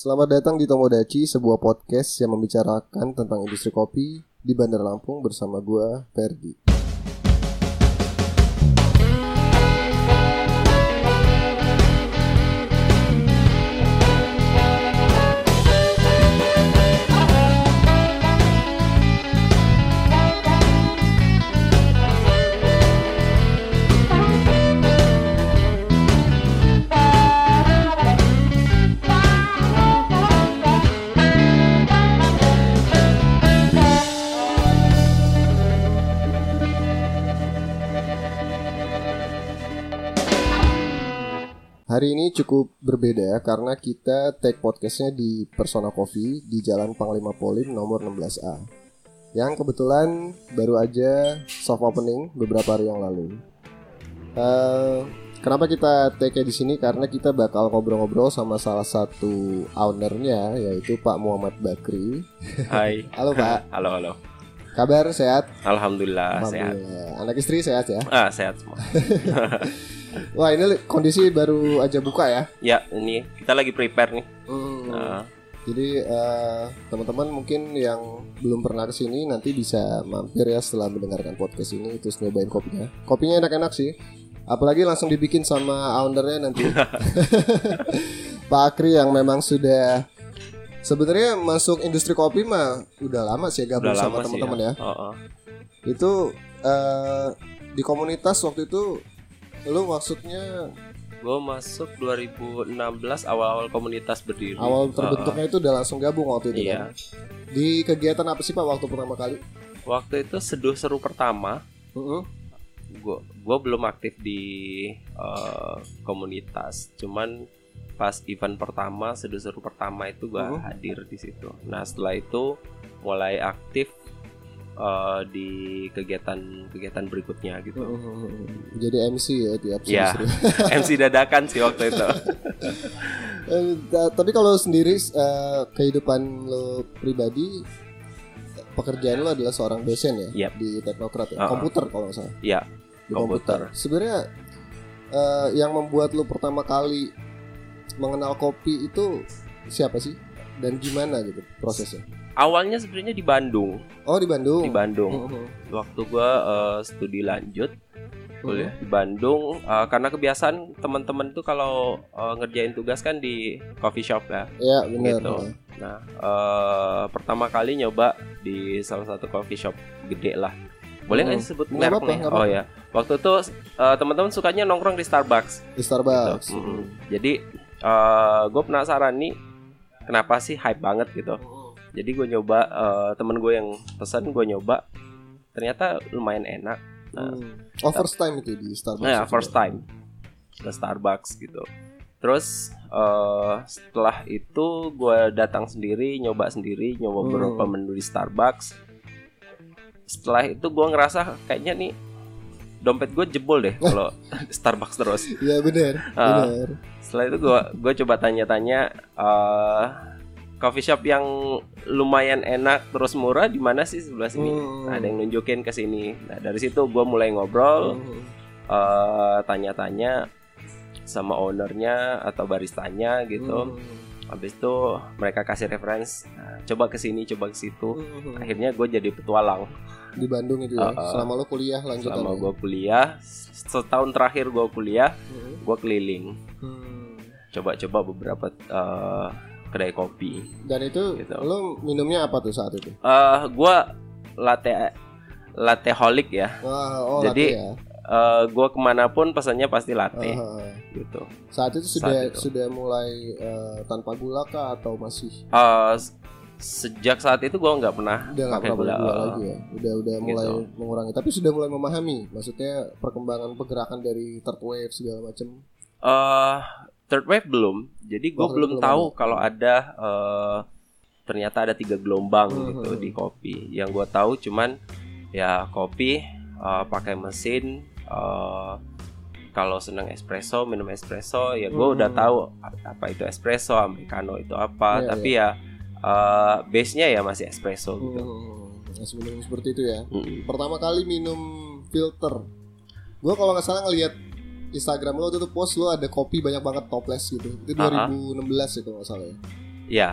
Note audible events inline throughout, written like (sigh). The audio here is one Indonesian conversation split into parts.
Selamat datang di Tomodachi, sebuah podcast yang membicarakan tentang industri kopi di Bandar Lampung bersama gua Ferdi. Hari ini cukup berbeda ya, karena kita take podcastnya di Persona Coffee di Jalan Panglima Polim nomor 16A. Yang kebetulan baru aja soft opening beberapa hari yang lalu. Eh, kenapa kita take di sini? Karena kita bakal ngobrol-ngobrol sama salah satu ownernya yaitu Pak Muhammad Bakri. Hai. Halo Pak, Halo, halo. Kabar sehat? Alhamdulillah, sehat. Alhamdulillah. Anak istri sehat ya? Ah, sehat semua. (laughs) Wah ini kondisi baru aja buka ya. ya, ini kita lagi prepare nih. Hmm. Ah, Jadi eh, teman-teman mungkin yang belum pernah ke sini nanti bisa mampir ya setelah mendengarkan podcast ini terus nyobain kopinya. Kopinya enak-enak sih. Apalagi langsung dibikin sama ownernya nanti. (laughs) (laughs) Pak Akri yang memang sudah sebenarnya masuk industri kopi mah udah lama sih ya gabung udah sama teman-teman ya. Oh, oh. Itu eh, di komunitas waktu itu lu maksudnya Gue masuk 2016 awal-awal komunitas berdiri. awal Oh, terbentuknya itu udah langsung gabung waktu oh. itu Iya. kan. Di kegiatan apa sih Pak waktu pertama kali? Waktu itu seduh seru pertama. Heeh. Gue gue belum aktif di eh, komunitas. Cuman pas event pertama, seduh seru pertama itu gue Mhm. hadir di situ. Nah setelah itu mulai aktif eh, di kegiatan-kegigiatan berikutnya gitu. Jadi MC ya tiap Iya. semester. (laughs) MC dadakan sih waktu itu. (laughs) Eh, ta- tapi kalau sendiri eh, kehidupan lo pribadi pekerjaan lo adalah seorang dosen ya Yap. di Teknokrat ya, Uh-uh. komputer kalau nggak salah. Iya, Di komputer. Sebenarnya eh, yang membuat lo pertama kali mengenal kopi itu siapa sih dan gimana gitu prosesnya? Awalnya sebenarnya di Bandung, Oh di Bandung. di Bandung. Mhm. Waktu gua eh, studi lanjut kuliah di Bandung, eh, karena kebiasaan teman-teman tuh kalau eh, ngerjain tugas kan di coffee shop ya. Ya benar. Gitu. Nah, eh, pertama kali nyoba di salah satu coffee shop gede lah. Boleh nggak Hmm. sih sebut Nggak merek apa-apa, nih? nggak Oh ya, waktu itu eh, teman-teman sukanya nongkrong di Starbucks. Di Starbucks. Gitu. Mm-mm. Jadi gue penasaran nih kenapa sih hype banget gitu. Jadi gue nyoba eh, temen gue yang pesan gue nyoba ternyata lumayan enak. Nah, Hmm. Oh first time itu di Starbucks. nah, itu first ya? time ke Starbucks gitu. Terus eh, setelah itu gue datang sendiri, nyoba sendiri, nyoba Hmm. beberapa menu di Starbucks. Setelah itu gue ngerasa kayaknya nih dompet gue jebol deh (laughs) kalau Starbucks terus. Iya benar. Ah. benar. Setelah itu gue gue coba tanya-tanya eh coffee shop yang lumayan enak terus murah di mana sih sebelah sini? Hmm. Nah, ada yang nunjukin ke sini. Nah dari situ gue mulai ngobrol, Hmm. eh, tanya-tanya sama ownernya atau baristanya gitu. Hmm. Habis itu mereka kasih reference, nah, coba ke sini, coba ke situ. Hmm. Akhirnya gue jadi petualang. Di Bandung itu ya. Uh, uh. Selama lo kuliah lanjutan. Selama ya? gue kuliah, setahun terakhir gue kuliah, Hmm. gue keliling, Hmm. coba-coba beberapa eh, kedai kopi. Dan itu Gitu. lo minumnya apa tuh saat itu? eh gua latte latte holic ya. Wah, oh Jadi, latte ya. Eh gua ke mana pun pesannya pasti latte Ah, ah. gitu. saat itu sudah Saat itu. sudah mulai eh, tanpa gula kah atau masih s- sejak saat itu gua nggak pernah udah nggak pernah gula. gula lagi ya? Udah udah mulai Gitu. mengurangi. Tapi sudah mulai memahami, maksudnya perkembangan pergerakan dari third wave segala macam. eh, third wave belum. Jadi gua Oh, belum belum tahu ada. kalau ada eh, ternyata ada tiga gelombang Hmm, gitu hmm. di kopi. Yang gua tahu cuman ya kopi eh, pakai mesin. eh, kalau seneng espresso minum espresso ya gue Hmm. udah tahu apa itu espresso americano itu apa Iya, tapi ya eh, base-nya ya masih espresso gitu Hmm. Nah, sebelum seperti itu ya. Mm-mm. Pertama kali minum filter. Gua kalau nggak salah ngelihat Instagram lo tuh post lo ada kopi banyak banget toples gitu. Itu Ah, ah. 2016 itu nggak salah ya. ya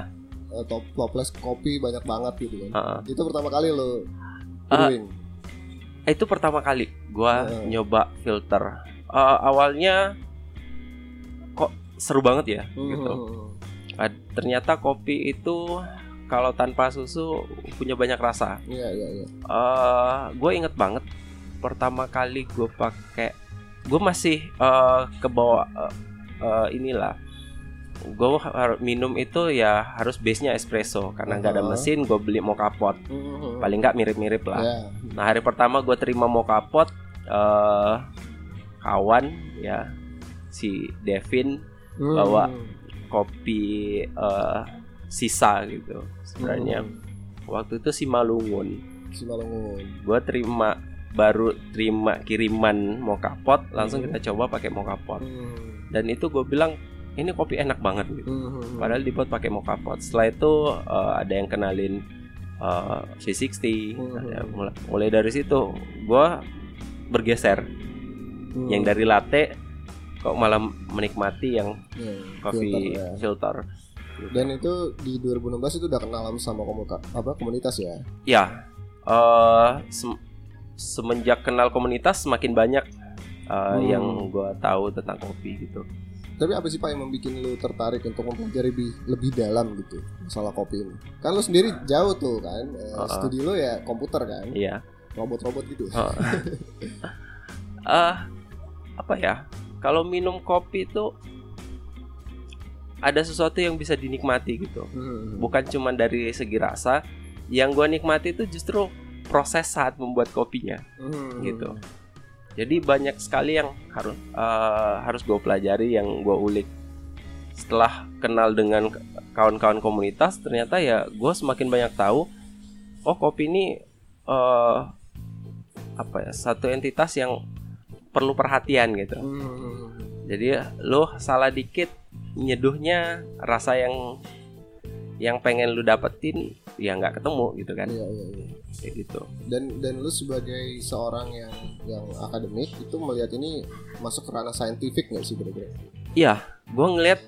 uh, top toples kopi banyak banget gitu kan. uh, Itu pertama kali lo Ah. brewing. itu pertama kali gua Heeh. nyoba filter Uh, awalnya kok seru banget ya gitu Hmm. Ad- ternyata kopi itu kalau tanpa susu punya banyak rasa Iya iya iya. eh gue inget banget pertama kali gue pakai gue masih eh ke bawah eh, eh, inilah gue harus minum itu ya harus base nya espresso karena nggak ada Uh-huh. mesin gue beli mocha pot Hmm. paling nggak mirip-mirip lah Ya. nah hari pertama gue terima mocha pot eh kawan ya si Devin Hmm. Bawa. Kopi eh, sisa gitu sebenarnya Hmm. waktu itu si Malungun si Malungun. gue terima baru terima kiriman mocha pot langsung Hmm. kita coba pakai mocha pot Hmm. dan itu gue bilang ini kopi enak banget gitu Hmm. padahal dibuat pakai mocha pot setelah itu eh, ada yang kenalin eh, V60 Hmm. ada- mulai, mulai dari situ gue bergeser Hmm. yang dari latte kok malah menikmati yang Ya, kopi filter, ya. filter Dan itu di 2016 itu udah kenal sama komunika, apa komunitas ya? ya eh, sem- semenjak kenal komunitas semakin banyak eh, Hmm. yang gue tahu tentang kopi gitu Tapi apa sih Pak yang membuat lu tertarik untuk mempelajari lebih, lebih dalam gitu masalah kopi ini? Kan lu sendiri jauh tuh kan, eh, Uh-uh. studi lu ya komputer kan, iya robot-robot gitu. Oh. (laughs) Eh, apa ya? Kalau minum kopi itu ada sesuatu yang bisa dinikmati gitu. Hmm. Bukan cuma dari segi rasa. Yang gua nikmati itu justru proses saat membuat kopinya Hmm. gitu. Jadi banyak sekali yang harus eh, harus gue pelajari, yang gue ulik. Setelah kenal dengan kawan-kawan komunitas, ternyata ya gue semakin banyak tahu. Oh kopi ini eh, apa ya satu entitas yang perlu perhatian gitu. Hmm. Jadi lo salah dikit nyeduhnya rasa yang yang pengen lu dapetin ya nggak ketemu gitu kan Iya iya iya. kayak gitu. Dan dan lu sebagai seorang yang yang akademik itu melihat ini masuk ke ranah saintifik nggak sih kira-kira? Iya, gue ngeliat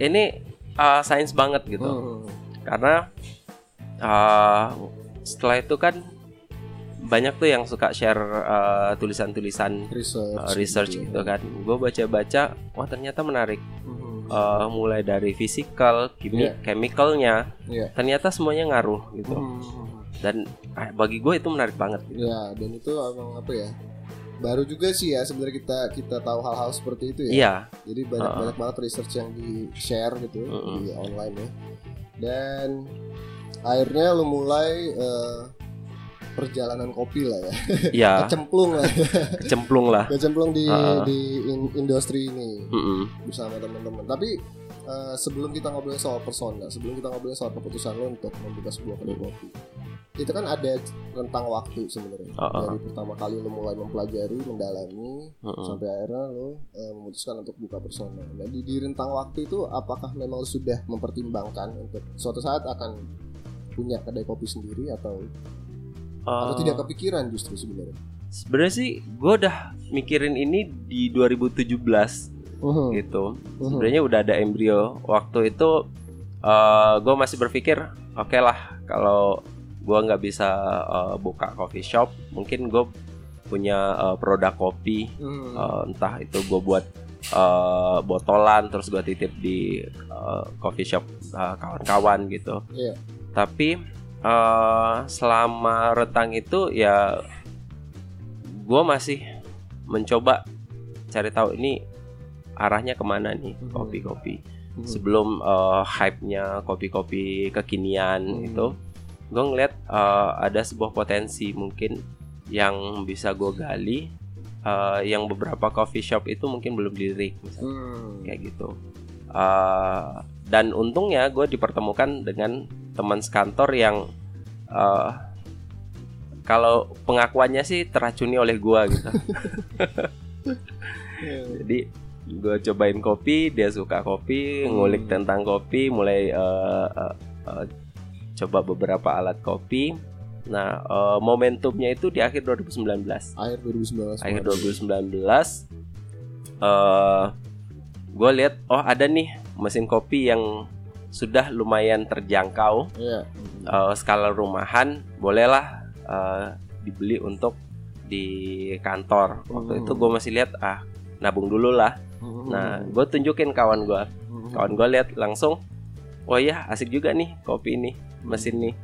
ini uh, sains banget gitu. Hmm. Karena uh, setelah itu kan banyak tuh yang suka share uh, tulisan-tulisan Research. uh, research gitu kan. Gue baca-baca, wah ternyata menarik. Uh, mulai dari physical, kimi, Iya. chemicalnya, Iya. ternyata semuanya ngaruh gitu. Hmm. Dan ah, bagi gue itu menarik banget. Gitu. Ya, dan itu emang apa ya? Baru juga sih ya sebenarnya kita kita tahu hal-hal seperti itu ya. Iya, Jadi banyak Uh-uh. banyak banget research yang di share gitu Uh-uh. di online ya. Dan akhirnya lu mulai eh, perjalanan kopi lah ya. iya, (laughs) Kecemplung lah, kecemplung lah. kecemplung di Uh-uh. di in- industri ini Mm-mm. bersama teman-teman. Tapi eh, sebelum kita ngobrolin soal persona, sebelum kita ngobrolin soal keputusan lo untuk membuka sebuah kedai kopi, itu kan ada rentang waktu sebenarnya. Uh-uh. Dari pertama kali lo mulai mempelajari, mendalami, Mm-mm. sampai akhirnya lo eh, memutuskan untuk buka persona. Nah di, di rentang waktu itu apakah memang lo sudah mempertimbangkan untuk suatu saat akan punya kedai kopi sendiri atau atau Uh, tidak kepikiran justru sebenarnya? Sebenarnya sih gue udah mikirin ini di 2017 Mhm, gitu. mhm. Sebenarnya udah ada embrio. Waktu itu gue masih berpikir, oke lah kalau gue nggak bisa eh, buka coffee shop, mungkin gue punya eh, produk kopi, eh, entah itu gue buat eh, botolan, terus gue titip di eh, coffee shop eh, kawan-kawan gitu. Iya. Tapi eh, selama rentang itu ya gue masih mencoba cari tahu ini arahnya ke mana nih Mhm. kopi-kopi Mhm. sebelum eh, hype-nya kopi-kopi kekinian Mhm. itu gue ngeliat eh, ada sebuah potensi mungkin yang bisa gue gali eh, yang beberapa coffee shop itu mungkin belum dilirik misalnya Hmm. kayak gitu Eh, dan untungnya gue dipertemukan dengan teman sekantor yang eh, kalau pengakuannya sih teracuni oleh gue gitu (laughs) Iya. jadi gue cobain kopi dia suka kopi Hmm. ngulik tentang kopi mulai eh, eh, eh, coba beberapa alat kopi nah eh, momentumnya itu di akhir 2019 Akhir 2019. akhir kemarin. 2019 eh gue lihat oh ada nih mesin kopi yang sudah lumayan terjangkau Iya. eh, skala rumahan bolehlah eh, dibeli untuk di kantor waktu Hmm. itu gue masih lihat ah nabung dulu lah nah gue tunjukin kawan gue kawan gue lihat langsung oh ya asik juga nih kopi ini mesin nih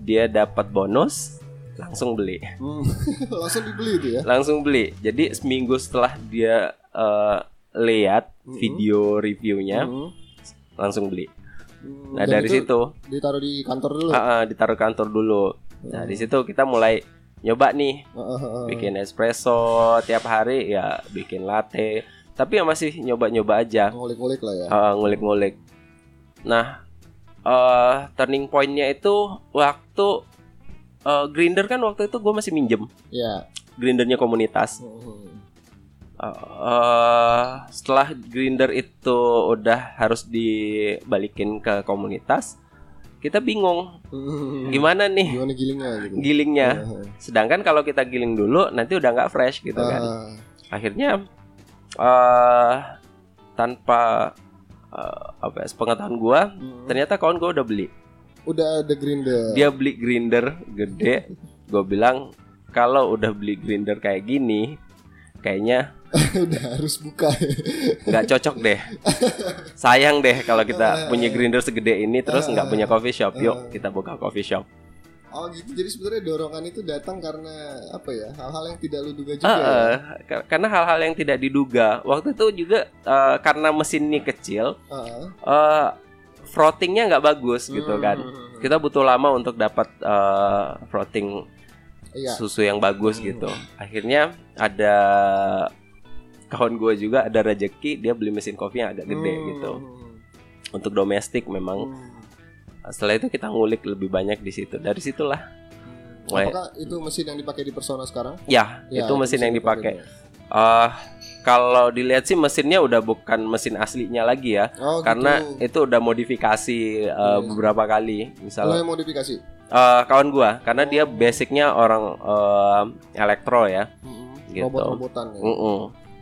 dia dapat bonus langsung beli Hmm. (laughs) langsung dibeli itu ya. langsung beli jadi seminggu setelah dia eh, lihat video reviewnya Hmm. langsung beli Hmm. Nah Dan dari itu situ. ditaruh di kantor dulu. ah, ah, ditaruh kantor dulu. Nah di situ kita mulai nyoba nih. Bikin espresso tiap hari ya bikin latte. Tapi ya masih nyoba-nyoba aja. Ngulik-ngulik lah ya. Ah, ngulik-ngulik. Nah eh turning pointnya itu waktu eh, grinder kan waktu itu gue masih minjem. Ya. grindernya komunitas. Hmm. Eh setelah grinder itu udah harus dibalikin ke komunitas kita bingung Hmm. gimana nih Gimana gilingnya gitu. gilingnya Ah, sedangkan kalau kita giling dulu nanti udah nggak fresh gitu kan ah. akhirnya eh tanpa eh, apa ya, sepengetahuan gua Hmm. ternyata kawan gua udah beli Udah ada grinder. dia beli grinder gede (laughs) gue bilang kalau udah beli grinder kayak gini kayaknya (laughs) udah harus buka. nggak cocok deh sayang deh kalau kita (laughs) punya grinder segede ini terus nggak punya (laughs) coffee shop yuk kita buka coffee shop oh gitu. Jadi sebenarnya dorongan itu datang karena apa ya? Hal-hal yang tidak lu duga juga. Ya? ka- karena hal-hal yang tidak diduga waktu itu juga eh, karena mesin ini kecil Ah. eh frottingnya nggak bagus gitu kan Hmm. kita butuh lama untuk dapat eh, frotting Iya. susu yang bagus gitu akhirnya ada kawan gue juga ada rezeki dia beli mesin kopi yang agak gede Hmm. gitu untuk domestik memang Hmm. setelah itu kita ngulik lebih banyak di situ dari situlah mulai Apakah itu mesin yang dipakai di Persona sekarang? ya, Ya, itu mesin yang dipakai. Eh kalau dilihat sih mesinnya udah bukan mesin aslinya lagi ya Oh, karena gitu. itu udah modifikasi eh, Iya. beberapa kali Lo misalnya yang modifikasi. eh, kawan gua karena dia basicnya orang eh, elektro ya Gitu. Robot-robotan ya. Mm-mm.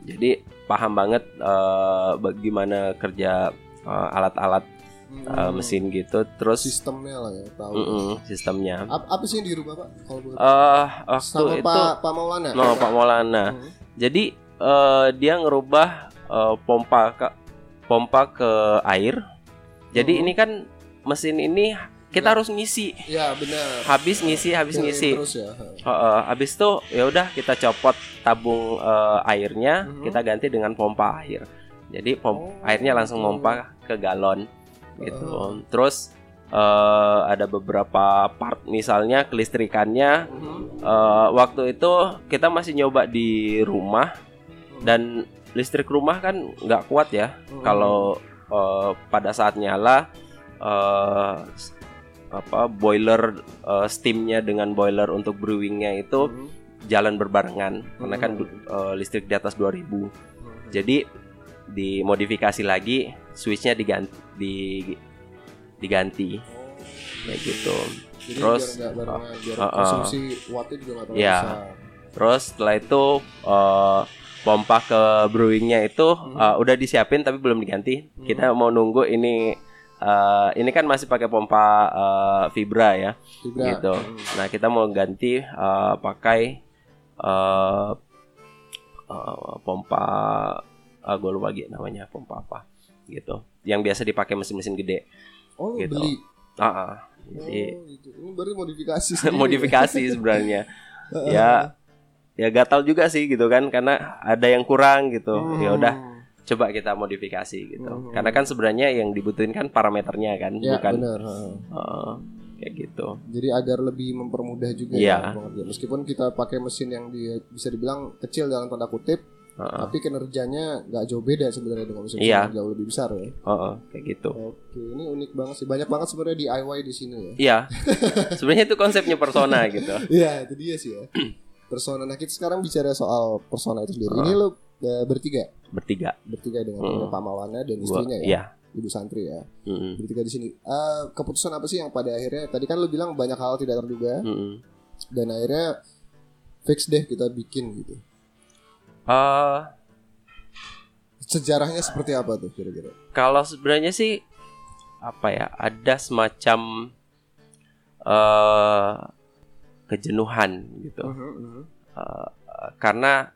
Jadi paham banget eh, bagaimana kerja eh, alat-alat Hmm. eh, mesin gitu. Terus sistemnya lah ya, tahu. mm-mm, sistemnya. Ap- Apa sih yang dirubah, Pak? Kalau boleh. Eh waktu Sama itu Pak Pak Maulana. no, Pak Maulana. Hmm. Jadi eh, dia ngerubah eh, pompa ke pompa ke air. Jadi Hmm. ini kan mesin ini kita harus ngisi. Ya, benar. Habis ngisi, habis Kirim ngisi. Terus ya. Heeh, habis itu ya udah kita copot tabung eh, airnya, Mhm. kita ganti dengan pompa air. Jadi pom Oh, airnya langsung gitu. pompa ke galon gitu. Heeh. Terus eh, ada beberapa part misalnya kelistrikannya Mhm. eh, waktu itu kita masih nyoba di rumah dan listrik rumah kan nggak kuat ya Mhm. kalau eh, pada saat nyala s- apa boiler eh, steamnya dengan boiler untuk brewingnya itu Mhm. jalan berbarengan karena kan Hmm. eh, listrik di atas 2000 Mhm. jadi dimodifikasi lagi switchnya diganti di, diganti kayak gitu Jadi terus, biar nggak barengan, biar uh, uh. konsumsi wattnya juga nggak terlalu Ya. besar. terus setelah itu eh, pompa ke brewingnya itu eh, udah disiapin tapi belum diganti kita mau nunggu ini eh, ini kan masih pakai pompa eh, fibra ya Fibra. gitu. Mhm. Nah kita mau ganti eh, pakai eh eh, pompa, uh, gue lupa lagi namanya pompa apa gitu. Yang biasa dipakai mesin-mesin gede. Oh, gitu. beli. Ah, ah. jadi Oh, gitu. Ini baru modifikasi (laughs) modifikasi sebenarnya. (laughs) ya, ya gatal juga sih gitu kan, karena ada yang kurang gitu. Hmm. Ya udah, coba kita modifikasi gitu. Hmm. Karena kan sebenarnya yang dibutuhin kan parameternya kan, Ya, bukan benar. heeh. eh, kayak gitu. Jadi agar lebih mempermudah juga Iya. ya pengerjaan. Meskipun kita pakai mesin yang dia bisa dibilang kecil dalam tanda kutip, Heeh. tapi kinerjanya nggak jauh beda sebenarnya dengan mesin Iya. yang jauh lebih besar ya. Heeh, kayak gitu. Oke, ini unik banget sih. Banyak banget sebenarnya DIY di sini ya. Iya, (laughs) sebenarnya itu konsepnya persona gitu. Iya, itu dia sih ya. (clears throat) Persona. Nah, kita sekarang bicara soal persona itu sendiri. Ini lo eh, bertiga, Bertiga. bertiga dengan Hmm. Pak Maulana dan Gua, istrinya ya, iya. Ibu Santri ya. Mm-mm. Bertiga di sini. Eh, keputusan apa sih yang pada akhirnya tadi kan lo bilang banyak hal tidak terduga Mm-mm. dan akhirnya fix deh kita bikin gitu. Eh, Sejarahnya seperti apa tuh kira-kira? kalau sebenarnya sih apa ya ada semacam eh kejenuhan gitu Mhm, mhm. Eh, karena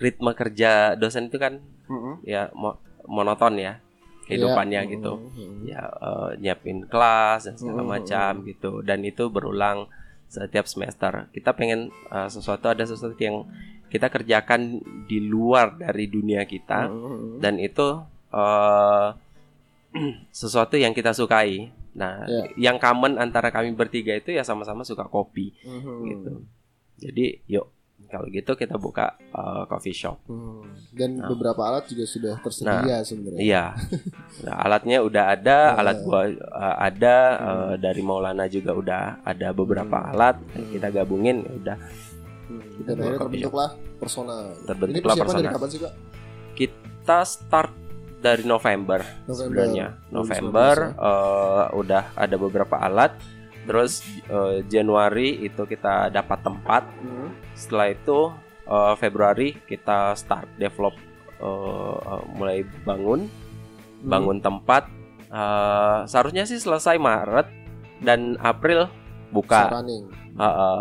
ritme kerja dosen itu kan Mhm. ya mo- monoton ya kehidupannya Iya. gitu Mhm, mhm. ya eh, nyiapin kelas dan segala Hmm, macam gitu dan itu berulang setiap semester kita pengen eh, sesuatu ada sesuatu yang kita kerjakan di luar dari dunia kita Mhm, mhm. dan itu eh, (clears throat) sesuatu yang kita sukai nah Ya. yang common antara kami bertiga itu ya sama-sama suka kopi Mhm. gitu jadi yuk kalau gitu kita buka eh, coffee shop Hmm. Dan Nah. beberapa alat juga sudah tersedia sebenarnya. Iya. (laughs) Nah, alatnya udah ada, Nah. alat gua uh, ada uh, dari Maulana juga udah ada beberapa Hmm. alat Hmm. kita gabungin ya udah Hmm. Kita Dan akhirnya terbentuklah persona. Terbentuklah Ini persiapan dari persona. kapan sih kak? kita start dari November, sebenarnya. November 2019 ya? uh, udah ada beberapa alat. Terus uh, Januari itu kita dapat tempat. Hmm. Setelah itu uh, Februari kita start develop uh, uh, mulai bangun Hmm. bangun tempat Eh, seharusnya sih selesai Maret dan April buka running. Heeh.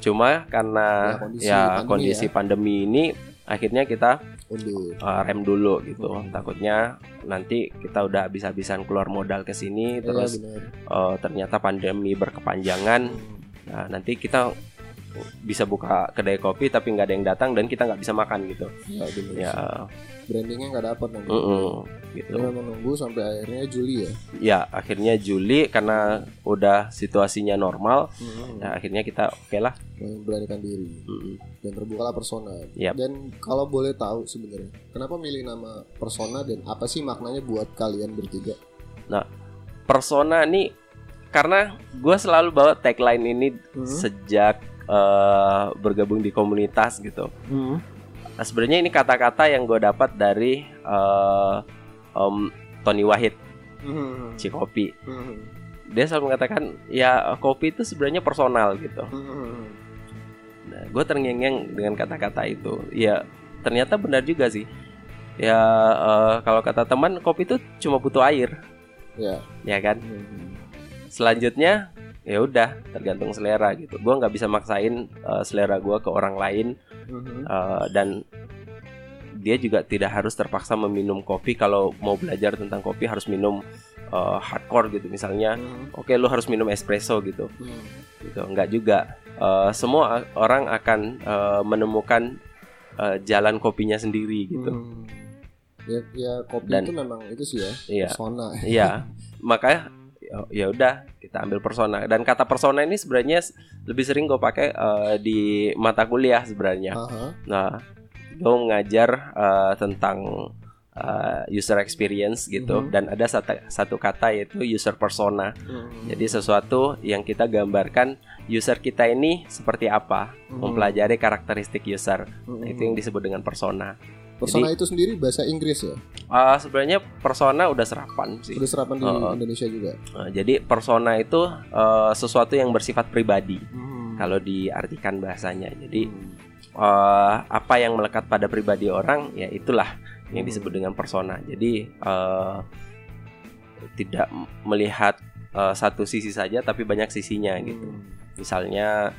cuma karena Ya, kondisi ya pandemi kondisi pandemi ini akhirnya kita Undur. eh, rem dulu gitu Hmm. takutnya nanti kita udah habis-habisan keluar modal ke sini terus Iya, benar. eh, ternyata pandemi berkepanjangan nah nanti kita bisa buka kedai kopi tapi nggak ada yang datang dan kita nggak bisa makan gitu Ya, benar. ya Brandingnya nggak dapat nanti. mm-mm, gitu Jadi memang nunggu sampai akhirnya Juli ya. ya akhirnya Juli karena udah situasinya normal Hmm. ya akhirnya kita oke lah Memberanikan diri Mm-mm. dan terbukalah persona. Yap. Dan kalau boleh tahu sebenarnya, kenapa milih nama persona dan apa sih maknanya buat kalian bertiga? persona nih karena gue selalu bawa tagline ini Hmm. sejak eh, bergabung di komunitas gitu nah, sebenarnya ini kata-kata yang gue dapat dari eh, Om Tony Wahid Hmm. Cikopi Hmm. dia selalu mengatakan ya kopi itu sebenarnya personal gitu Hmm. Nah, gue terngiang-ngiang dengan kata-kata itu. Ya, ternyata benar juga sih. Ya, eh, kalau kata teman, kopi itu cuma butuh air, Ya. ya kan. Hmm. Selanjutnya, ya udah, tergantung selera gitu. Gue nggak bisa maksain eh, selera gue ke orang lain eh, dan dia juga tidak harus terpaksa meminum kopi. Kalau mau belajar tentang kopi harus minum eh, hardcore gitu, misalnya. Hmm. Oke, lu harus minum espresso gitu. Hmm. gitu nggak juga Eh, semua orang akan eh, menemukan eh, jalan kopinya sendiri gitu Hmm. Ya, ya kopi Dan- itu memang itu sih ya iya persona. iya (laughs) makanya ya- ya udah kita ambil persona dan kata persona ini sebenarnya lebih sering gue pakai eh, di mata kuliah sebenarnya Aha. nah gue mengajar eh, tentang eh, user experience gitu Mhm. dan ada satu, satu kata yaitu user persona Hmm. jadi sesuatu yang kita gambarkan user kita ini seperti apa Hmm. mempelajari karakteristik user. Nah, itu yang disebut dengan persona. Persona itu sendiri bahasa Inggris ya. Ah, sebenarnya persona udah serapan sih. Udah serapan di oh. Indonesia juga. Ah, jadi persona itu eh, sesuatu yang bersifat pribadi Hmm. kalau diartikan bahasanya. Jadi Hmm. eh, apa yang melekat pada pribadi orang ya itulah yang Hmm. disebut dengan persona. Jadi eh, tidak melihat eh, satu sisi saja tapi banyak sisinya gitu. Hmm. Misalnya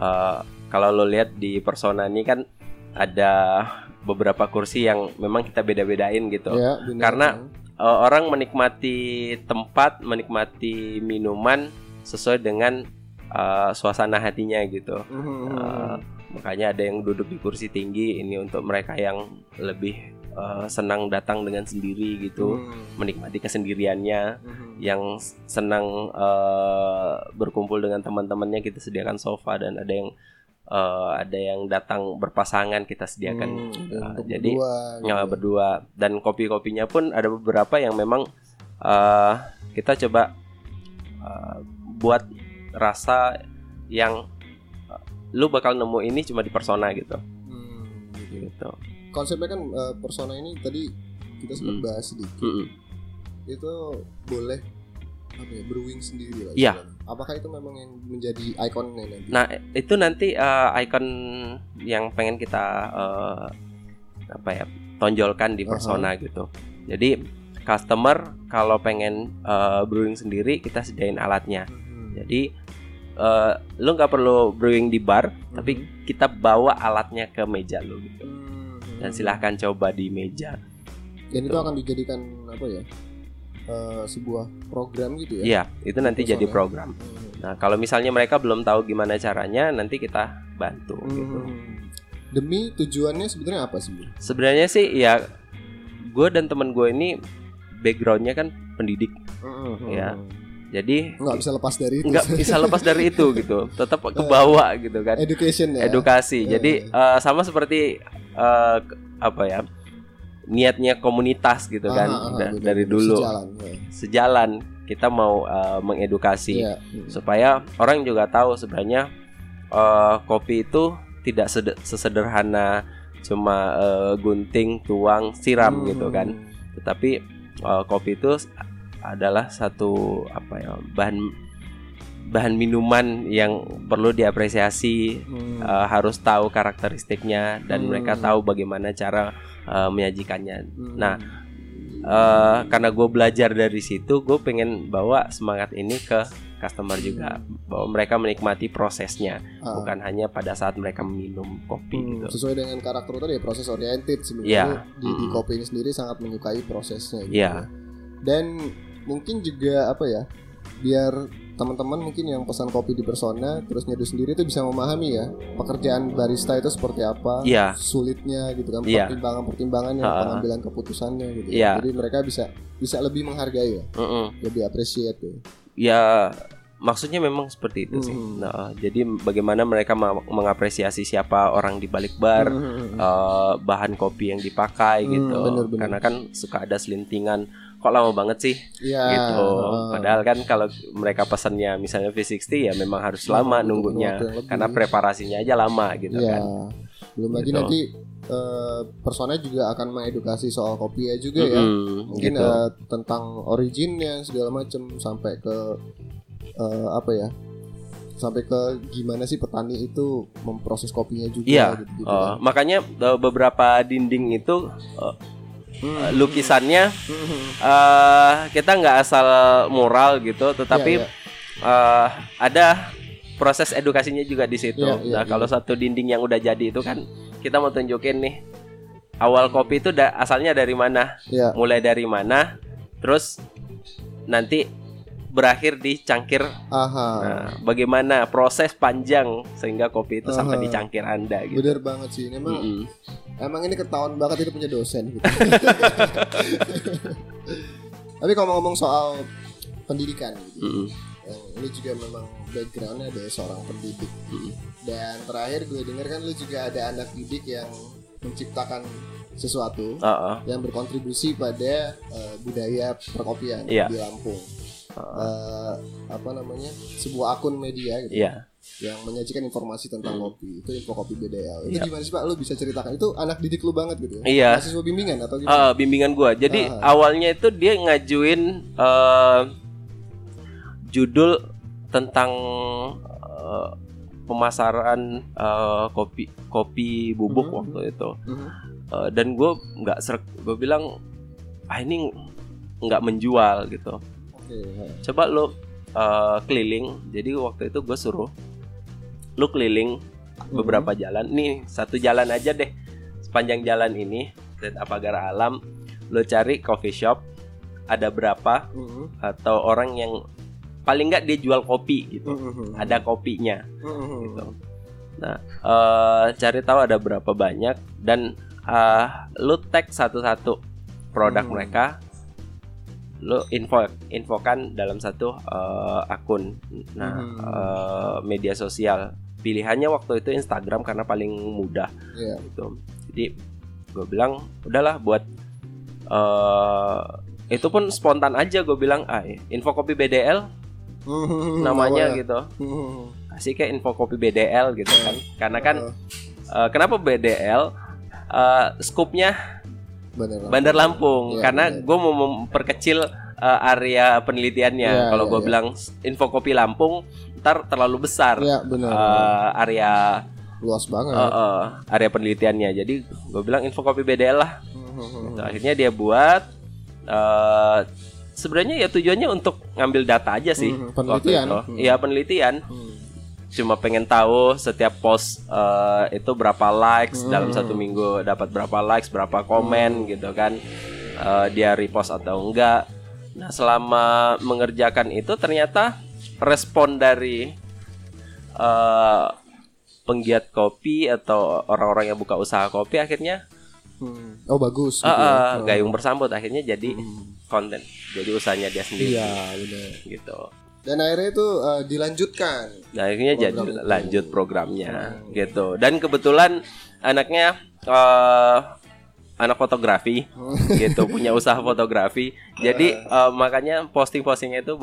eh, kalau lo lihat di persona ini kan ada beberapa kursi yang memang kita beda-bedain gitu. Ya, benar. Karena- Eh, orang menikmati tempat, menikmati minuman sesuai dengan eh, suasana hatinya gitu. Hmm. Eh, makanya ada yang duduk di kursi tinggi ini untuk mereka yang lebih eh, senang datang dengan sendiri gitu, Hmm. menikmati kesendiriannya. Hmm. Yang senang eh, berkumpul dengan teman-temannya kita sediakan sofa dan ada yang eh, ada yang datang berpasangan kita sediakan. Hmm, untuk jadi berdua, Ya, gitu. berdua dan kopi-kopinya pun ada beberapa yang memang eh, kita coba eh, buat rasa yang eh, lu bakal nemu ini cuma di persona gitu. Hmm, gitu. gitu. Konsepnya kan eh, persona ini tadi kita sempat Hmm. bahas sedikit. Mm-mm. Itu boleh apa ya brewing sendiri lah. Iya. Apakah itu memang yang menjadi ikonnya nanti? Nah itu nanti eh, icon yang pengen kita eh, apa ya tonjolkan di persona gitu. Jadi customer kalau pengen eh, brewing sendiri kita sediain alatnya. Jadi eh, lu nggak perlu brewing di bar, tapi kita bawa alatnya ke meja lu gitu. Dan silahkan coba di meja. Dan itu akan dijadikan apa ya? Eh, sebuah program gitu ya. Iya, itu nanti Personal. jadi program. Nah, kalau misalnya mereka belum tahu gimana caranya, nanti kita bantu gitu. Hmm. Demi tujuannya sebenarnya apa sih? Sebenarnya sih ya gue dan temen gue ini backgroundnya kan pendidik, Ya. jadi nggak bisa lepas dari itu. nggak bisa lepas dari itu gitu, tetap (laughs) kebawa gitu kan. Education ya. Edukasi. Jadi eh, sama seperti ke- apa ya niatnya komunitas gitu kan Ah, ah, ah, dari dulu Sejalan, ya. sejalan kita mau eh, mengedukasi Iya. supaya orang juga tahu sebenarnya eh, kopi itu tidak sede- sesederhana cuma eh, gunting tuang siram Hmm. gitu kan tetapi eh, kopi itu adalah satu apa ya bahan bahan minuman yang perlu diapresiasi Hmm. eh, harus tahu karakteristiknya dan Hmm. mereka tahu bagaimana cara eh, menyajikannya Hmm. nah, eh, karena gue belajar dari situ gue pengen bawa semangat ini ke customer juga bahwa mereka menikmati prosesnya Ah. bukan hanya pada saat mereka minum kopi Hmm, gitu sesuai dengan karakter tadi ya proses oriented sebenarnya Iya. di, di kopi ini sendiri sangat menyukai prosesnya gitu Iya. ya. dan mungkin juga apa ya biar teman-teman mungkin yang pesan kopi di persona terus nyeduh sendiri itu bisa memahami ya pekerjaan barista itu seperti apa Iya. sulitnya gitu kan Iya. pertimbangan-pertimbangan yang Ha-ha. pengambilan keputusannya gitu Iya. jadi mereka bisa bisa lebih menghargai ya Mm-mm. lebih appreciate ya ya maksudnya memang seperti itu sih Hmm. nah, jadi bagaimana mereka mengapresiasi siapa orang di balik bar Hmm. eh, bahan kopi yang dipakai Hmm, gitu bener-bener. karena kan suka ada selintingan kok lama banget sih Iya. gitu. Padahal kan kalau mereka pesannya misalnya V60 ya memang harus lama butuh nunggunya karena preparasinya aja lama gitu Iya. kan. Belum lagi Gitu. nanti eh, persona juga akan mengedukasi soal kopi ya juga ya. Mungkin gitu. eh, tentang originnya segala macam sampai ke eh, apa ya? Sampai ke gimana sih petani itu memproses kopinya juga Iya. gitu, Eh, makanya eh, beberapa dinding itu eh, eh, lukisannya eh, kita nggak asal mural gitu, tetapi Iya, eh, ada proses edukasinya juga di situ. Iya, iya, nah, kalau satu dinding yang udah jadi itu kan kita mau tunjukin nih awal kopi itu da- asalnya dari mana, Iya. mulai dari mana, terus nanti berakhir di cangkir. Aha. Nah, bagaimana proses panjang sehingga kopi itu sampai Aha. di cangkir anda gitu. Bener banget sih. Ini Emang Mm-mm. emang ini ketahuan banget itu punya dosen gitu. (laughs) Tapi kalau ngomong soal pendidikan gitu. Mm-mm. yang lu juga memang backgroundnya dari seorang pendidik Mm. dan terakhir gue denger kan lu juga ada anak didik yang menciptakan sesuatu Uh-uh. yang berkontribusi pada eh, budaya perkopian Iya. di Lampung Eh, apa namanya sebuah akun media gitu Iya. yang menyajikan informasi tentang Hmm. kopi itu info kopi BDL itu Iya. gimana sih pak lu bisa ceritakan itu anak didik lu banget gitu ya Iya. mahasiswa bimbingan atau gimana Eh, bimbingan gua. Jadi Ah. awalnya itu dia ngajuin eh, judul tentang eh, pemasaran eh, kopi kopi bubuk Mhm. waktu itu. Mhm. Eh, dan gue nggak serk, gue bilang ah ini nggak menjual gitu. Oke Coba lo eh, keliling. Jadi waktu itu gue suruh lu keliling beberapa jalan. Nih satu jalan aja deh sepanjang jalan ini dan Pagar Alam. Lo cari coffee shop ada berapa Mhm. atau orang yang paling nggak dia jual kopi gitu. Mhm. Ada kopinya. Mhm. gitu. Nah, eh, cari tahu ada berapa banyak dan eh, lu tag satu-satu produk Hmm. mereka, lu info infokan dalam satu eh, akun, nah Hmm. eh, media sosial. Pilihannya waktu itu Instagram karena paling mudah Iya. gitu. Jadi gue bilang udahlah buat eh itu pun spontan aja gue bilang ah info kopi BDL Mhm. namanya Awalnya. gitu kasih kayak info kopi BDL gitu kan karena kan eh, kenapa BDL Eh, skupnya Bandar Lampung. Bandar Lampung Iya, karena bener. gue mau memperkecil eh, area penelitiannya Iya, kalau iya, gue iya. bilang info kopi Lampung ntar terlalu besar Iya benar. eh, area Luas banget. eh, eh, area penelitiannya jadi gue bilang info kopi BDL lah Mhm. Nah, akhirnya dia buat eh, sebenarnya ya tujuannya untuk ngambil data aja sih. Hmm, waktu penelitian. itu. Hmm. Iya penelitian. Hmm. Cuma pengen tahu setiap post eh, itu berapa likes Hmm. dalam satu minggu dapat berapa likes, berapa komen gitu kan. Eh, dia repost atau enggak. Nah selama mengerjakan itu ternyata respon dari eh, penggiat kopi atau orang-orang yang buka usaha kopi akhirnya Hmm. Oh bagus. gitu ah, ya. ah, Oh. gayung bersambut akhirnya jadi Hmm. konten jadi usahanya dia sendiri Iya benar. gitu Dan akhirnya itu eh, dilanjutkan. nah, akhirnya jadi itu. lanjut programnya Hmm. gitu dan kebetulan anaknya eh, anak fotografi (laughs) gitu punya usaha fotografi jadi eh, makanya posting-postingnya itu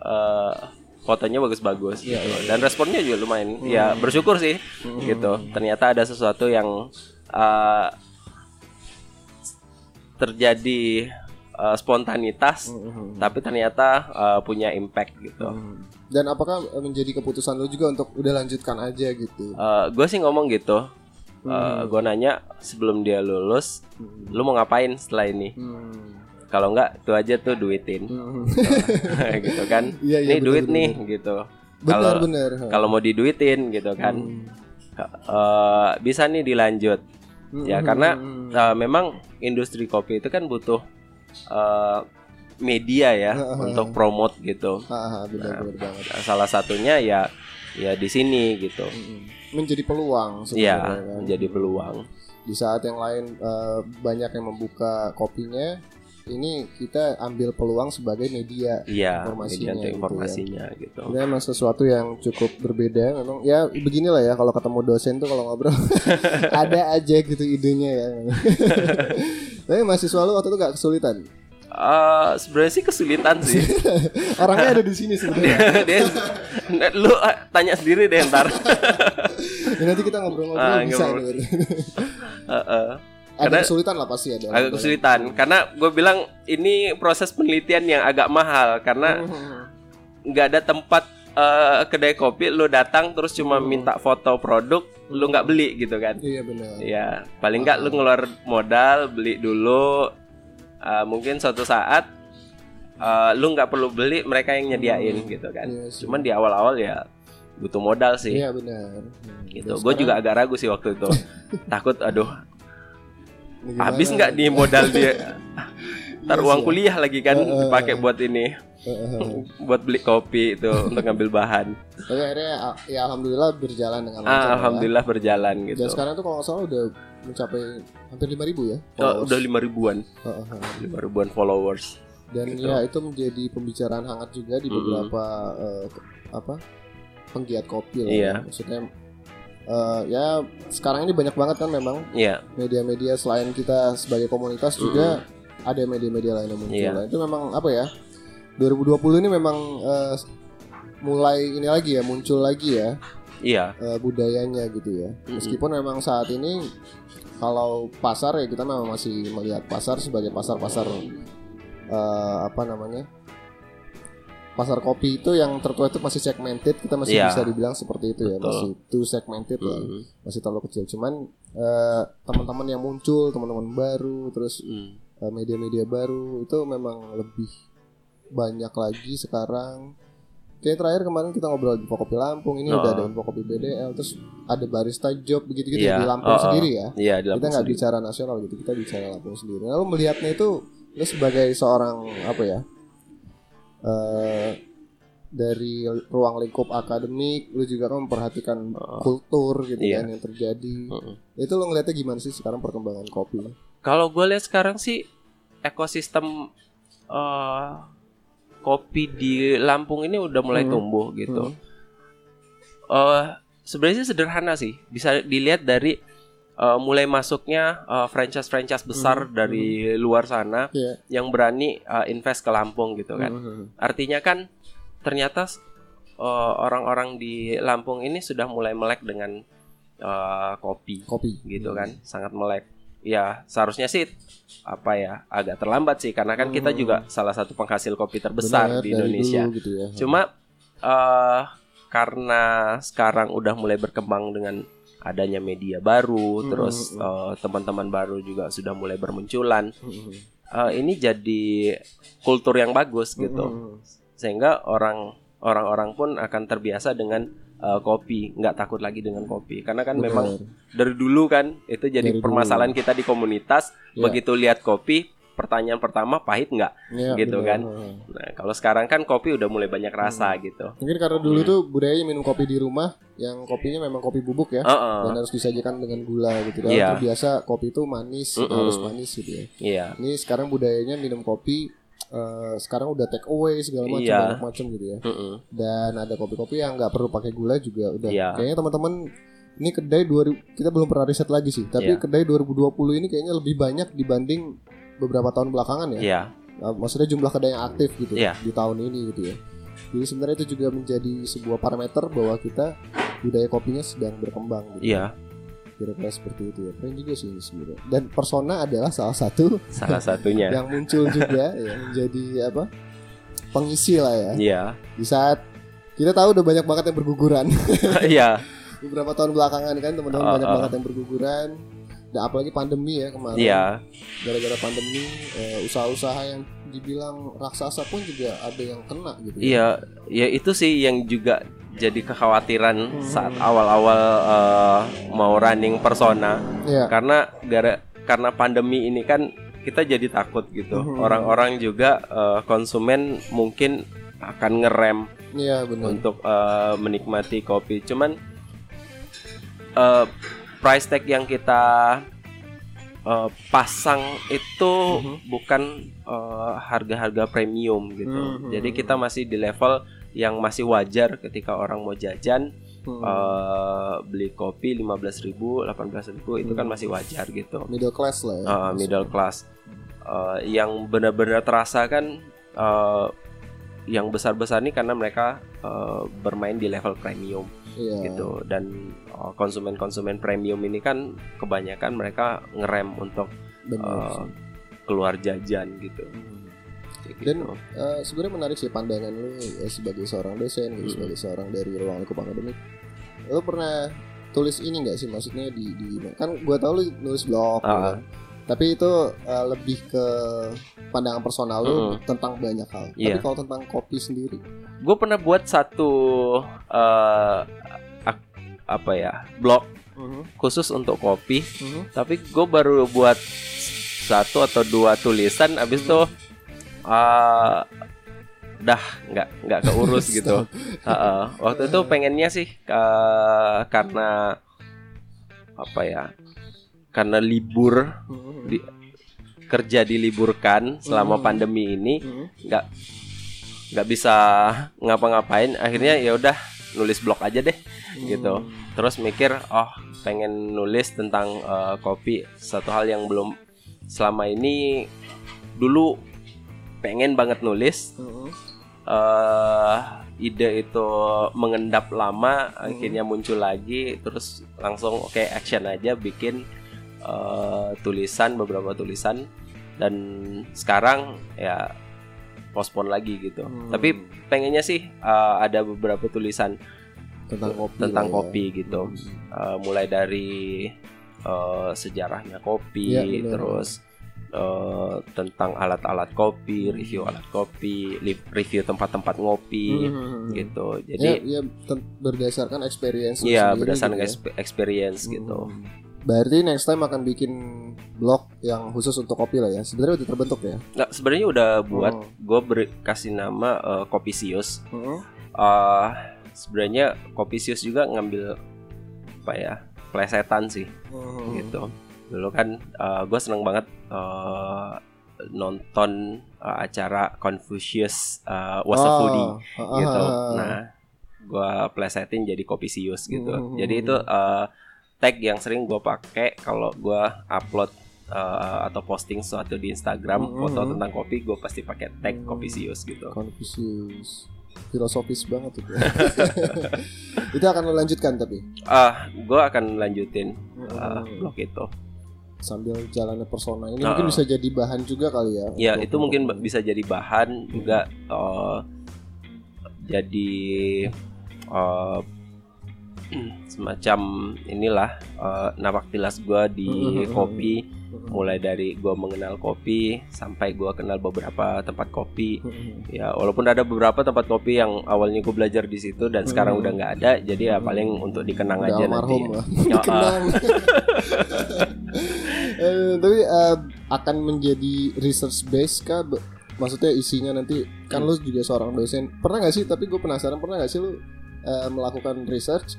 eh, fotonya bagus-bagus Iya, gitu. iya, iya. dan responnya juga lumayan ya bersyukur sih Hmm. gitu ternyata ada sesuatu yang eh, terjadi eh, spontanitas Hmm. tapi ternyata eh, punya impact gitu. Hmm. Dan apakah menjadi keputusan lu juga untuk udah lanjutkan aja gitu? gue sih ngomong gitu. Hmm. gue nanya sebelum dia lulus, Hmm. lu mau ngapain setelah ini? Hmm. Kalau enggak, itu aja tuh duitin, Hmm. (laughs) gitu kan? (laughs) Iya, iya, Ini duit nih, gitu. Kalau-. Kalau mau diduitin, gitu kan? Hmm. Eh, bisa nih dilanjut. Ya karena eh, memang industri kopi itu kan butuh eh, media ya untuk promote gitu. Ah, benar benar banget. Nah, salah satunya ya ya di sini gitu. Menjadi peluang Iya, sebenarnya kan. menjadi peluang. Di saat yang lain eh, banyak yang membuka kopinya, ini kita ambil peluang sebagai media. Iya, Informasinya media untuk gitu ya. informasinya gitu. Ini memang sesuatu yang cukup berbeda. Memang ya beginilah ya kalau ketemu dosen tuh kalau ngobrol (laughs) ada aja gitu idenya ya. (laughs) Tapi mahasiswa lu waktu itu gak kesulitan. Eh, sebenarnya sih kesulitan sih. (laughs) Orangnya ada di sini sebenarnya. (laughs) Dia, lu eh, tanya sendiri deh ntar. Ya, nanti kita ngobrol-ngobrol Ah, bisa. ngobrol. nih. Eh, eh. ada Karena- kesulitan lah pasti ada. agak kesulitan karena gue bilang ini proses penelitian yang agak mahal karena Hmm. nggak ada tempat eh, kedai kopi lu datang terus cuma Hmm. minta foto produk lu nggak beli gitu kan Iya benar. ya paling nggak lu ngeluar modal beli dulu Eh, mungkin suatu saat eh, lu nggak perlu beli mereka yang nyediain gitu kan Iya sih. cuman di awal-awal ya butuh modal sih Iya benar. Hmm. gitu gue juga agak ragu sih waktu itu (laughs) takut aduh habis nggak nih modal dia (laughs) ntar Iya uang kuliah lagi kan eh, dipakai buat ini eh. (laughs) buat beli kopi itu untuk ngambil bahan Tapi akhirnya ya alhamdulillah berjalan dengan lancar. ah, ya. alhamdulillah berjalan Dan gitu sekarang tuh kalau nggak salah udah mencapai hampir 5000 ya. Oh, udah lima ribuan lima ribuan followers Dan Gitu. ya itu menjadi pembicaraan hangat juga di beberapa eh, ke- apa penggiat kopi lah. Iya. ya. Maksudnya eh, ya sekarang ini banyak banget kan memang Iya media-media selain kita sebagai komunitas juga ada media-media lain yang muncul. Iya. Nah, itu memang apa ya? 2020 ini memang eh, mulai ini lagi ya muncul lagi ya iya eh, budayanya gitu ya. Meskipun memang saat ini kalau pasar ya kita memang masih melihat pasar sebagai pasar-pasar eh, apa namanya? Pasar kopi itu yang tertua itu masih segmented, kita masih Iya. bisa dibilang seperti itu ya, Betul. masih too segmented ya, Mm, masih terlalu kecil. Cuman eh, teman-teman yang muncul, teman-teman baru, terus mm. Eh, media-media baru itu memang lebih banyak lagi sekarang. Kayak terakhir kemarin kita ngobrol di Kopi Lampung, ini Oh. udah ada kopi BDL, terus ada barista job begitu-gitu Iya. ya, di Lampung Oh, sendiri ya. iya di Kita Lampung nggak sendiri. bicara nasional gitu, kita bicara Lampung sendiri. Lalu melihatnya itu, lu sebagai seorang apa ya? eh dari ruang lingkup akademik, lu juga kan memperhatikan Oh. kultur gitu Iya. kan yang terjadi. Mm-mm. Itu lu ngeliatnya gimana sih sekarang perkembangan kopi? Kalau gue lihat sekarang sih ekosistem eh, kopi di Lampung ini udah mulai Hmm. tumbuh gitu. Hmm. Eh, Sebenarnya sih sederhana sih, bisa dilihat dari eh, mulai masuknya franchise franchise besar Hmm. dari luar sana Iya. yang berani eh, invest ke Lampung gitu kan. Mhm. Artinya kan ternyata orang-orang di Lampung ini sudah mulai melek dengan eh, kopi Kopi gitu kan sangat melek ya seharusnya sih apa ya agak terlambat sih karena kan kita Hmm. juga salah satu penghasil kopi terbesar Benar, di Indonesia dulu gitu ya. cuma eh karena sekarang udah mulai berkembang dengan adanya media baru Hmm, terus hmm, eh, teman-teman baru juga sudah mulai bermunculan Mhm. eh, ini jadi kultur yang bagus gitu Mm-mm. sehingga orang orang-orang pun akan terbiasa dengan eh, kopi nggak takut lagi dengan kopi karena kan memang Benar. dari dulu kan itu jadi Dari permasalahan kita di komunitas Iya. begitu lihat kopi pertanyaan pertama pahit nggak Iya, gitu benar. kan. nah kalau sekarang kan kopi udah mulai banyak rasa Hmm. gitu Mungkin karena dulu tuh budaya minum kopi di rumah yang kopinya memang kopi bubuk ya. Heeh. Dan harus disajikan dengan gula gitu kan. Iya. Terbiasa kopi itu manis, Mm-mm. harus manis gitu ya. iya Ini sekarang budayanya minum kopi eh, sekarang udah take away segala macam Iya. banyak macam gitu ya. Mm-mm. Dan ada kopi-kopi yang nggak perlu pakai gula juga udah. Iya. Kayaknya teman-teman ini kedai 2000 kita belum pernah riset lagi sih, tapi Iya. kedai 2020 ini kayaknya lebih banyak dibanding beberapa tahun belakangan ya. iya Nah, maksudnya jumlah kedai yang aktif gitu Iya. di tahun ini gitu ya. Jadi sebenarnya itu juga menjadi sebuah parameter bahwa kita budaya kopinya sedang berkembang gitu. iya Kira-kira seperti itu ya. Keren juga sih ini sebenarnya. Dan persona adalah salah satu salah satunya (laughs) yang muncul juga ya menjadi apa? pengisi lah ya. iya Di saat kita tahu udah banyak banget yang berguguran. (laughs) iya Beberapa tahun belakangan kan teman-teman Uh, banyak uh. banget yang berguguran. Dan apalagi pandemi ya kemarin. iya gara-gara pandemi eh, usaha-usaha yang dibilang raksasa pun juga ada yang kena gitu ya. iya ya itu sih yang juga jadi kekhawatiran Hmm. saat awal-awal eh, mau running persona Iya. karena gara karena pandemi ini kan kita jadi takut gitu Mhm. orang-orang juga eh, konsumen mungkin akan ngerem Iya benar. untuk eh, menikmati kopi cuman eh, price tag yang kita eh, pasang itu Mhm. bukan harga-harga premium gitu Mhm. jadi kita masih di level yang masih wajar ketika orang mau jajan Hmm. eh, beli kopi 15.000 18.000 itu kan Hmm. masih wajar gitu middle class lah ya. Uh, middle class Uh, yang benar-benar terasa kan uh, yang besar-besar ini karena mereka uh, bermain di level premium Iya. gitu dan uh, konsumen-konsumen premium ini kan kebanyakan mereka ngerem untuk Benar uh, keluar jajan gitu. Hmm. Kayak Dan- gitu. Eh, sebenarnya menarik sih pandangan lu ya, sebagai seorang dosen, gitu, Hmm. sebagai seorang dari ruang lingkup akademik. Lu pernah tulis ini nggak sih maksudnya di, di kan gua tahu lu nulis blog Ah. kan? tapi itu eh, lebih ke pandangan personal lu Mm-mm. tentang banyak hal. Tapi Iya. kalau tentang kopi sendiri, gue pernah buat satu uh, apa ya blog khusus untuk kopi tapi gue baru buat satu atau dua tulisan abis itu uh, dah nggak nggak keurus (laughs) gitu Heeh. waktu itu pengennya sih uh, karena apa ya karena libur Di- kerja diliburkan selama Hmm. pandemi ini Mhm. nggak nggak bisa ngapa-ngapain akhirnya ya udah nulis blog aja deh gitu. Hmm. terus mikir oh pengen nulis tentang eh, kopi satu hal yang belum selama ini dulu pengen banget nulis eh ide itu mengendap lama Hmm. akhirnya muncul lagi terus langsung oke action aja bikin eh, tulisan beberapa tulisan dan sekarang ya postpone lagi gitu Hmm. tapi pengennya sih eh, ada beberapa tulisan tentang kopi tentang ya. kopi gitu Hmm. Eh, mulai dari eh, sejarahnya kopi Iya, benar. terus eh, tentang alat-alat kopi Hmm. review alat kopi review tempat-tempat ngopi Mhm. gitu ya, jadi ya ten- berdasarkan experience iya berdasarkan gitu ya. exp- experience gitu Hmm. Berarti next time akan bikin blog yang khusus untuk kopi lah ya. Sebenarnya udah terbentuk ya. Nah, sebenarnya udah buat Oh. gue beri kasih nama eh, Kopisius. Heeh. Eh, sebenarnya Kopisius juga ngambil apa ya plesetan sih Heeh. gitu. Dulu kan gue seneng banget eh, nonton eh, acara Confucius uh, Was a Oh, Foodie ah, gitu. ah, ah. Nah, gue plesetin jadi Kopisius gitu. Hmm. Jadi itu eh, tag yang sering gue pakai kalau gue upload eh, atau posting sesuatu di Instagram Hmm. foto tentang kopi, gue pasti pakai tag Hmm. Kopisius gitu. Confucius. Filosofis banget itu. (laughs) itu akan lo lanjutkan tapi Ah, gue akan lanjutin eh, Heeh. blog itu. Sambil jalannya persona. Ini Ah. mungkin bisa jadi bahan juga kali ya. Ya itu mungkin bisa jadi bahan juga eh, jadi eh, semacam inilah eh, napak tilas gue di Hmm, hmm, hmm. kopi. Mulai dari gue mengenal kopi sampai gue kenal beberapa tempat kopi. Ya walaupun ada beberapa tempat kopi yang awalnya gue belajar di situ dan sekarang udah nggak ada jadi ya paling untuk dikenang Udah aja nanti. ya. (laughs) Eh, tapi eh, akan menjadi research base kah? Maksudnya isinya nanti kan Hmm. lu juga seorang dosen. Pernah nggak sih? Tapi gue penasaran pernah nggak sih lu eh, melakukan research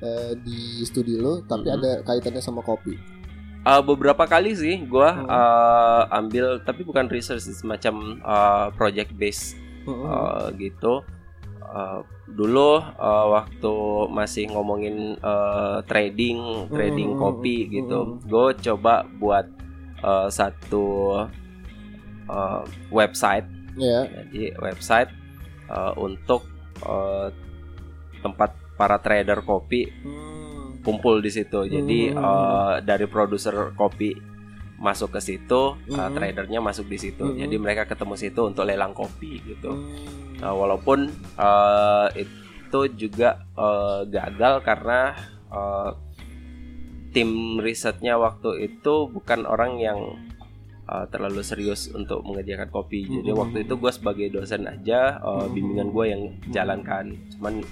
eh, di studi lu, tapi Mhm. ada kaitannya sama kopi. Uh, beberapa kali sih gue Hmm. uh, ambil tapi bukan research semacam uh, project base Mhm. uh, gitu Uh, dulu uh, waktu masih ngomongin uh, trading trading Hmm, kopi gitu gue coba buat uh, satu uh, website Ya. jadi website uh, untuk uh, tempat para trader kopi Hmm. kumpul di situ. Jadi Hmm. eh, dari produser kopi masuk ke situ, eh, Hmm. tradernya masuk di situ. Hmm. Jadi mereka ketemu situ untuk lelang kopi gitu. Hmm. Nah, walaupun eh, itu juga eh, gagal karena eh, tim risetnya waktu itu bukan orang yang eh, terlalu serius untuk mengerjakan kopi. Jadi Hmm. waktu itu gue sebagai dosen aja, eh, Hmm. bimbingan gue yang jalankan. Cuman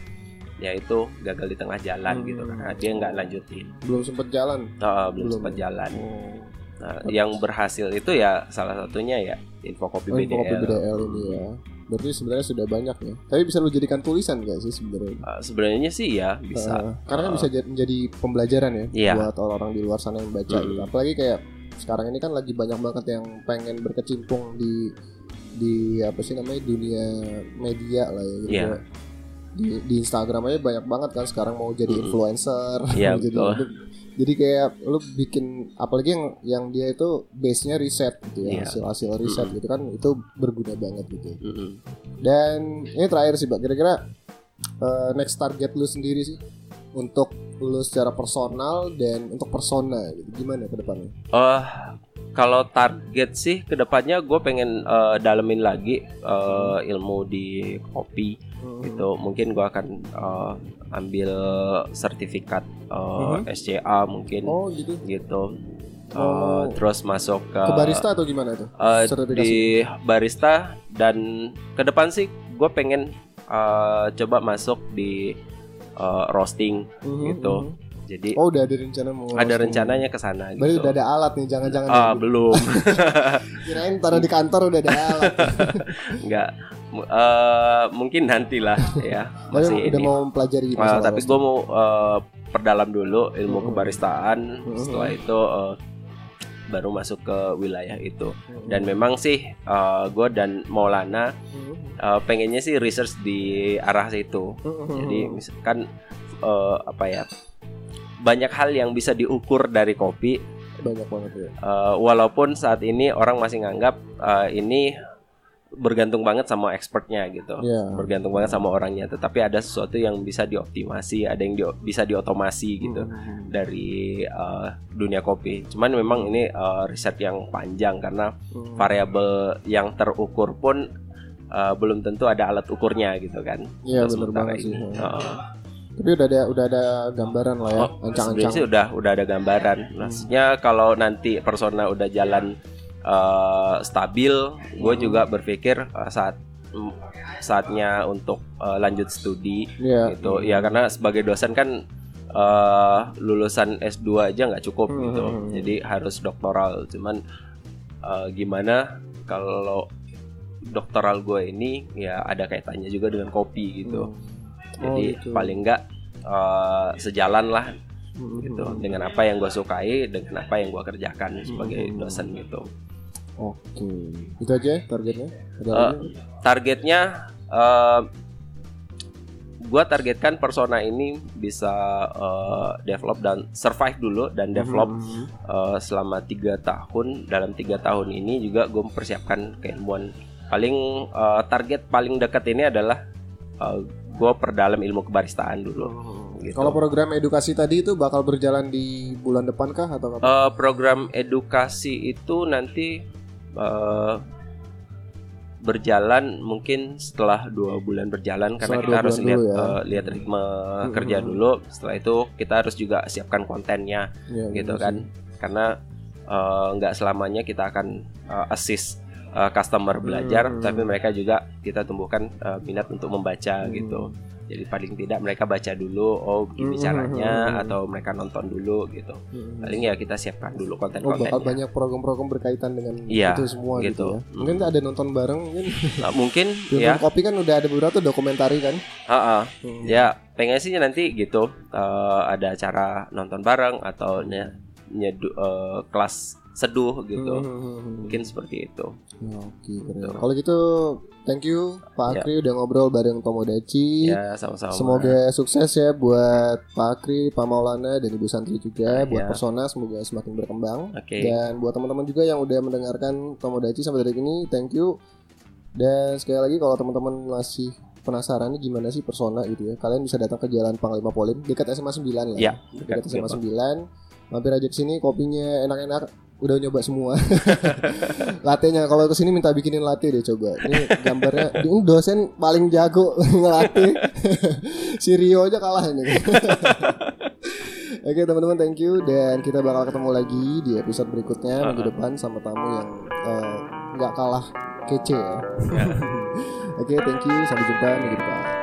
ya itu gagal di tengah jalan gitu Hmm. karena dia nggak lanjutin, Belum sempet jalan. Eh, belum Belum. sempat jalan. Oh. Nah, yang berhasil itu ya salah satunya ya info kopi Oh, info kopi BDL. BDL ini ya. Berarti sebenarnya sudah banyak ya. Tapi bisa lu jadikan tulisan gak sih sebenarnya? Eh, sebenarnya sih ya bisa. Uh, karena Uh, bisa jadi, menjadi pembelajaran ya Iya. buat orang-orang di luar sana yang baca Mm-mm. gitu. Apalagi kayak sekarang ini kan lagi banyak banget yang pengen berkecimpung di di apa sih namanya dunia media lah ya gitu. Iya. Di, di Instagram aja banyak banget kan sekarang mau jadi influencer. Iya, mau jadi betul. jadi kayak lu bikin apalagi yang yang dia itu base-nya riset gitu ya, Iya. hasil-hasil riset Mm-mm. gitu kan itu berguna banget gitu. Mm-mm. Dan ini terakhir sih, Pak. Kira-kira eh, next target lu sendiri sih untuk lu secara personal dan untuk persona gitu. Gimana ke depannya? Eh, kalau target sih ke depannya gue pengen eh, dalemin lagi eh, ilmu di kopi gitu. Mungkin gue akan eh, ambil sertifikat eh, Mhm. SCA mungkin Oh, gitu. gitu. Eh, Oh. terus masuk ke, Ke barista atau gimana eh, sertifikasi? di barista dan ke depan sih gue pengen eh, coba masuk di eh, roasting Mhm, gitu. mhm. Jadi Oh, udah ada rencana mau ada roasting. rencananya ke sana Berarti gitu. udah ada alat nih, jangan-jangan Ah, belum. (laughs) kirain taruh di kantor udah ada alat. (laughs) Enggak. Eh, mungkin nantilah (laughs) ya. Masih udah ini. mau mempelajari masalah tapi gue mau eh, perdalam dulu ilmu Mhm. kebaristaan. Mhm. Setelah itu eh, baru masuk ke wilayah itu. Mhm. Dan memang sih gue dan Maulana Mhm. eh, pengennya sih research di arah situ. Mhm. Jadi misalkan eh, apa ya? Banyak hal yang bisa diukur dari kopi banyak banget ya. Eh, walaupun saat ini orang masih nganggap eh, ini bergantung banget sama expertnya gitu Iya. bergantung banget sama orangnya tetapi ada sesuatu yang bisa dioptimasi ada yang di- bisa diotomasi gitu Mhm. dari eh, dunia kopi cuman memang ini eh, riset yang panjang karena Mhm. variabel yang terukur pun eh, belum tentu ada alat ukurnya gitu kan Iya, bener sementara banget sih. Heeh. Tapi udah ada udah ada gambaran lah ya, Oh, ancang-ancang. sih udah udah ada gambaran. Maksudnya kalau nanti persona udah jalan eh, stabil, gue Hmm. juga berpikir eh, saat saatnya untuk eh, lanjut studi Iya. gitu. Ya karena sebagai dosen kan eh, lulusan S2 aja nggak cukup Hmm, gitu. hmm, hmm. Jadi harus doktoral. Cuman eh, gimana kalau doktoral gue ini ya ada kaitannya juga dengan kopi gitu. Hmm. Jadi Oh, gitu. paling nggak eh, sejalan lah Mhm. gitu dengan apa yang gue sukai dengan apa yang gue kerjakan sebagai Hmm. dosen gitu. Oke, itu aja ya targetnya. Ada lagi? Targetnya eh gue targetkan persona ini bisa eh, develop dan survive dulu dan develop Mhm. eh, selama tiga tahun. Dalam tiga tahun ini juga gue mempersiapkan keilmuan. Paling eh, target paling dekat ini adalah gue perdalam ilmu kebaristaan dulu. Gitu. Kalau program edukasi tadi itu bakal berjalan di bulan depan kah atau kapan? Eh, program edukasi itu nanti eh, berjalan mungkin setelah dua bulan berjalan karena Setelah kita harus lihat ya. eh, lihat ritme Hmm. kerja dulu. Setelah itu kita harus juga siapkan kontennya Iya, gitu kan sih. karena eh, nggak selamanya kita akan eh, assist eh, customer belajar, Hmm. tapi mereka juga kita tumbuhkan eh, minat untuk membaca Hmm. gitu. Jadi paling tidak mereka baca dulu, oh begini Hmm. caranya, Hmm. atau mereka nonton dulu gitu. Hmm. Paling ya kita siapkan dulu Oh bakal banyak program-program berkaitan dengan Iya, itu semua gitu, gitu. ya. Mungkin ada nonton bareng mungkin. (laughs) Nah, mungkin ya, kopi kan udah ada beberapa tuh dokumentari kan. ha-ha. Hmm. ya pengen sih nanti gitu eh, ada acara nonton bareng atau nye- nyedu eh, kelas seduh gitu. Hmm. Mungkin seperti itu. Ya, Oke, keren. Gitu. Kalau gitu thank you Pak Ya. Akri udah ngobrol bareng Tomodachi. Ya, sama-sama. Semoga sukses ya buat Pak Akri, Pak Maulana dan Ibu Santri juga buat Ya. persona semoga semakin berkembang. Oke. Dan buat teman-teman juga yang udah mendengarkan Tomodachi sampai detik ini, thank you. Dan sekali lagi kalau teman-teman masih penasaran nih gimana sih persona gitu ya, kalian bisa datang ke Jalan Panglima Polim dekat SMA 9 lah. Ya, dekat dekat SMA Jawa. 9. Mampir aja ke sini, kopinya enak-enak. Udah nyoba semua. (laughs) Latenya kalau ke sini minta bikinin latte deh coba. Ini gambarnya ini dosen paling jago (laughs) ngelatih. (laughs) si Rio aja kalah ini. Oke teman-teman thank you dan kita bakal ketemu lagi di episode berikutnya minggu depan sama tamu yang eh, nggak kalah kece ya. Ya. Oke thank you sampai jumpa minggu depan.